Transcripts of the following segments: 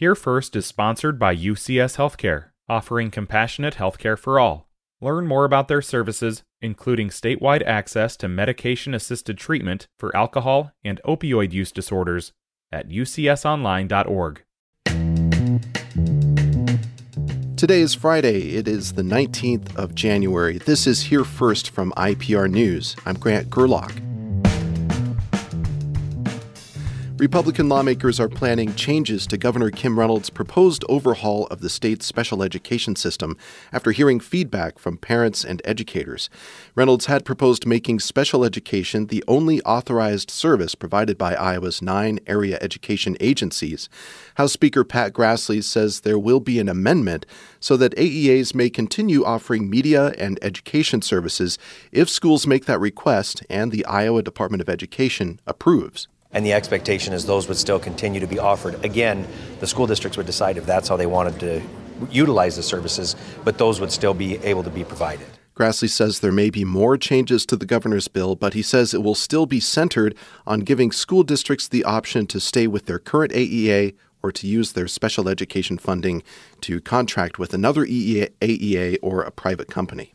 Here First is sponsored by UCS Healthcare, offering compassionate healthcare for all. Learn more about their services, including statewide access to medication assisted treatment for alcohol and opioid use disorders, at ucsonline.org. Today is Friday. It is the 19th of January. This is Here First from IPR News. I'm Grant Gerlock. Republican lawmakers are planning changes to Governor Kim Reynolds' proposed overhaul of the state's special education system after hearing feedback from parents and educators. Reynolds had proposed making special education the only authorized service provided by Iowa's nine area education agencies. House Speaker Pat Grassley says there will be an amendment so that AEAs may continue offering media and education services if schools make that request and the Iowa Department of Education approves. And the expectation is those would still continue to be offered. Again, the school districts would decide if that's how they wanted to utilize the services, but those would still be able to be provided. Grassley says there may be more changes to the governor's bill, but he says it will still be centered on giving school districts the option to stay with their current AEA or to use their special education funding to contract with another AEA or a private company.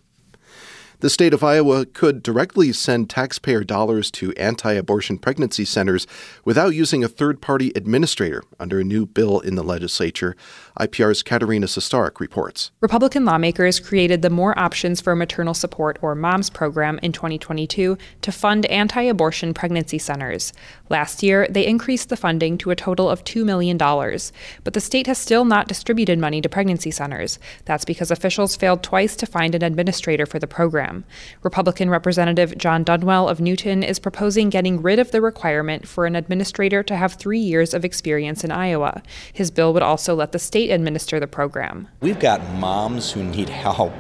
The state of Iowa could directly send taxpayer dollars to anti abortion pregnancy centers without using a third party administrator under a new bill in the legislature. IPR's Katarina Sostaric reports. Republican lawmakers created the More Options for Maternal Support, or MOMS program, in 2022 to fund anti abortion pregnancy centers. Last year, they increased the funding to a total of $2 million, but the state has still not distributed money to pregnancy centers. That's because officials failed twice to find an administrator for the program program. Republican Representative Jon Dunwell of Newton is proposing getting rid of the requirement for an administrator to have three years of experience in Iowa. His bill would also let the state administer the program. We've got moms who need help,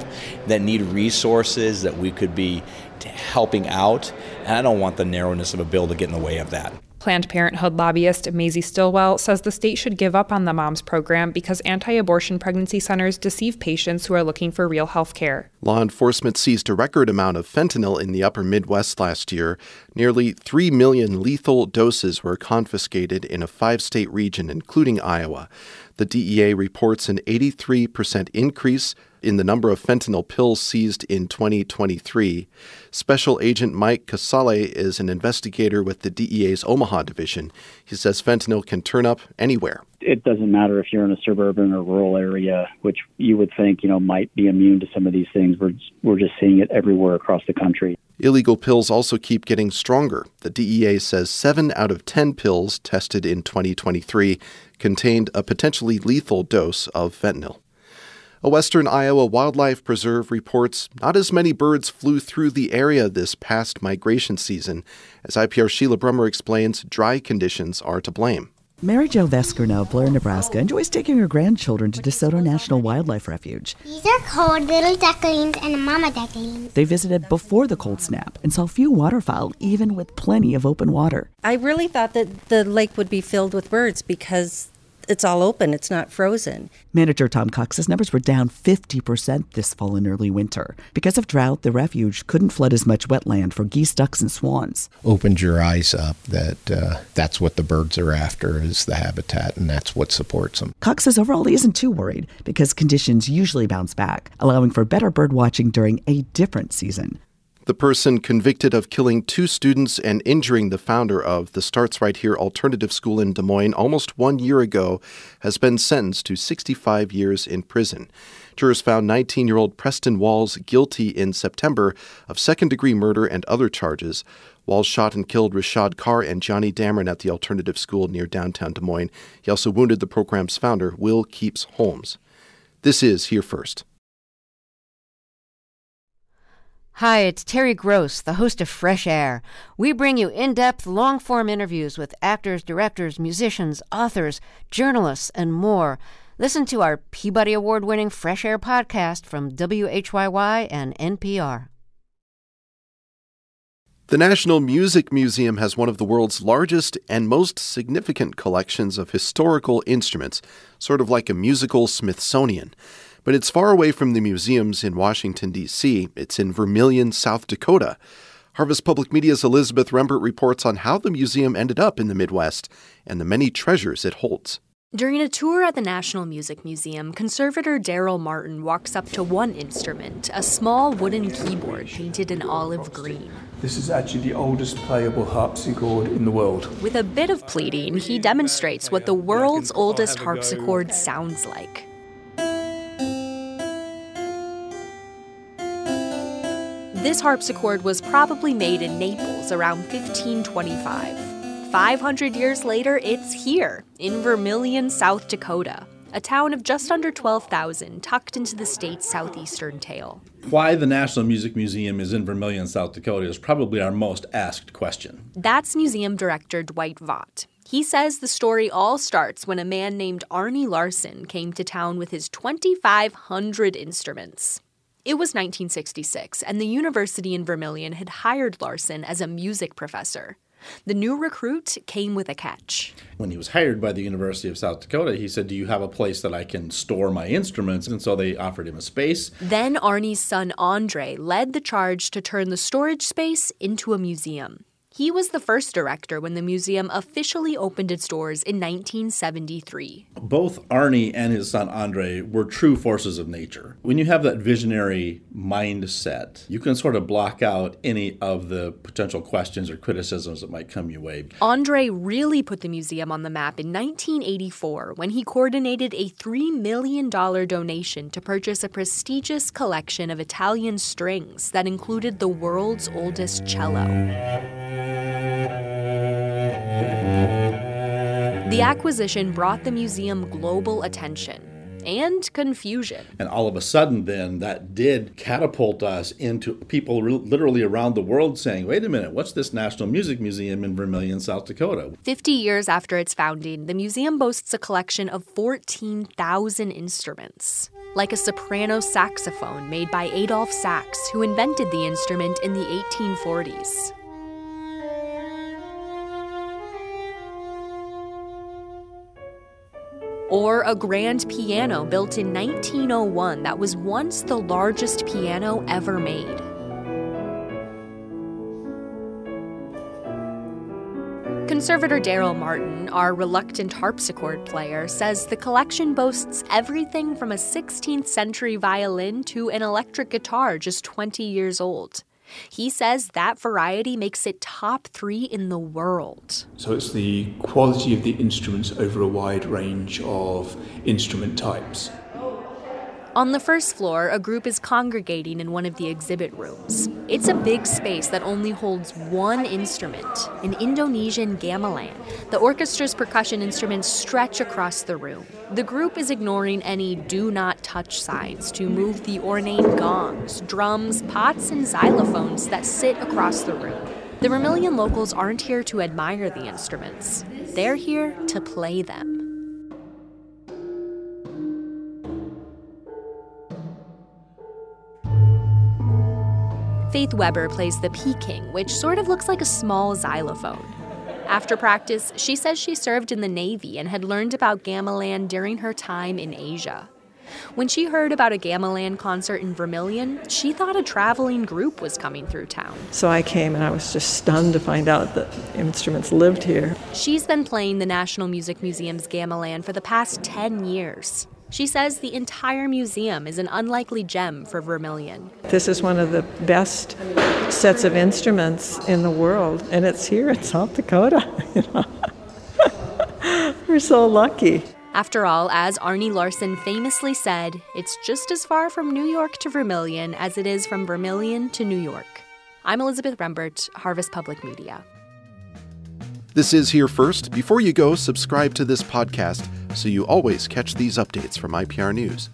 that need resources that we could be helping out, and I don't want the narrowness of a bill to get in the way of that. Planned Parenthood lobbyist Mazie Stilwell says the state should give up on the MOMS program because anti abortion pregnancy centers deceive patients who are looking for real health care. Law enforcement seized a record amount of fentanyl in the upper Midwest last year. Nearly 3 million lethal doses were confiscated in a five state region, including Iowa. The DEA reports an 83% increase in the number of fentanyl pills seized in 2023. Special Agent Mike Casale is an investigator with the DEA's Omaha division. He says fentanyl can turn up anywhere. It doesn't matter if you're in a suburban or rural area, which you would think, you know, might be immune to some of these things. We're, we're just seeing it everywhere across the country. Illegal pills also keep getting stronger. The DEA says 7 out of 10 pills tested in 2023 contained a potentially lethal dose of fentanyl. A western Iowa wildlife preserve reports not as many birds flew through the area this past migration season. As IPR Sheila Brummer explains, dry conditions are to blame. Mary Jo Veskerna of Blair, Nebraska enjoys taking her grandchildren to DeSoto National Wildlife Refuge. These are called little ducklings and mama ducklings. They visited before the cold snap and saw few waterfowl, even with plenty of open water. I really thought that the lake would be filled with birds because it's all open, it's not frozen. Manager Tom Cox says numbers were down 50% this fall and early winter. Because of drought, the refuge couldn't flood as much wetland for geese, ducks, and swans. Opened your eyes up that uh, that's what the birds are after is the habitat, and that's what supports them. Cox says overall he isn't too worried because conditions usually bounce back, allowing for better bird watching during a different season. The person convicted of killing two students and injuring the founder of the Starts Right Here Alternative School in Des Moines almost one year ago has been sentenced to 65 years in prison. Jurors found 19 year old Preston Walls guilty in September of second degree murder and other charges. Walls shot and killed Rashad Carr and Gionni Dameron at the alternative school near downtown Des Moines. He also wounded the program's founder, Will Keeps Holmes. This is Here First. Hi, it's Terry Gross, the host of Fresh Air. We bring you in depth, long form interviews with actors, directors, musicians, authors, journalists, and more. Listen to our Peabody Award winning Fresh Air podcast from WHYY and NPR. The National Music Museum has one of the world's largest and most significant collections of historical instruments, sort of like a musical Smithsonian. But it's far away from the museums in Washington, D.C., it's in Vermillion, South Dakota. Harvest Public Media's Elizabeth Rembert reports on how the museum ended up in the Midwest and the many treasures it holds. During a tour at the National Music Museum, conservator Daryl Martin walks up to one instrument, a small wooden keyboard painted in olive green. This is actually the oldest playable harpsichord in the world. With a bit of pleading, he demonstrates what the world's oldest harpsichord sounds like. This harpsichord was probably made in Naples around 1525. 500 years later, it's here, in Vermillion, South Dakota, a town of just under 12,000 tucked into the state's southeastern tail. Why the National Music Museum is in Vermillion, South Dakota is probably our most asked question. That's museum director Dwight Vaught. He says the story all starts when a man named Arne Larson came to town with his 2,500 instruments. It was 1966, and the university in Vermillion had hired Larson as a music professor. The new recruit came with a catch. When he was hired by the University of South Dakota, he said, Do you have a place that I can store my instruments? And so they offered him a space. Then Arne's son Andre led the charge to turn the storage space into a museum. He was the first director when the museum officially opened its doors in 1973. Both Arne and his son Andre were true forces of nature. When you have that visionary mindset, you can sort of block out any of the potential questions or criticisms that might come your way. Andre really put the museum on the map in 1984 when he coordinated a $3 million donation to purchase a prestigious collection of Italian strings that included the world's oldest cello. The acquisition brought the museum global attention and confusion. And all of a sudden, then, that did catapult us into people re- literally around the world saying, wait a minute, what's this National Music Museum in Vermillion, South Dakota? 50 years after its founding, the museum boasts a collection of 14,000 instruments. Like a soprano saxophone made by Adolphe Sax, who invented the instrument in the 1840s. Or a grand piano built in 1901 that was once the largest piano ever made. Conservator Daryl Martin, our reluctant harpsichord player, says the collection boasts everything from a 16th century violin to an electric guitar just 20 years old. He says that variety makes it top three in the world. So it's the quality of the instruments over a wide range of instrument types. On the first floor, a group is congregating in one of the exhibit rooms. It's a big space that only holds one instrument, an Indonesian gamelan. The orchestra's percussion instruments stretch across the room. The group is ignoring any do not touch signs to move the ornate gongs, drums, pots, and xylophones that sit across the room. The Vermillion locals aren't here to admire the instruments, they're here to play them. Faith Weber plays the Peking, which sort of looks like a small xylophone. After practice, she says she served in the Navy and had learned about gamelan during her time in Asia. When she heard about a gamelan concert in Vermillion, she thought a traveling group was coming through town. So I came and I was just stunned to find out that instruments lived here. She's been playing the National Music Museum's gamelan for the past 10 years. She says the entire museum is an unlikely gem for Vermillion. This is one of the best sets of instruments in the world, and it's here in South Dakota. You know? We're so lucky. After all, as Arne Larson famously said, it's just as far from New York to Vermillion as it is from Vermillion to New York. I'm Elizabeth Rembert, Harvest Public Media. This is Here First. Before you go, subscribe to this podcast so you always catch these updates from IPR News.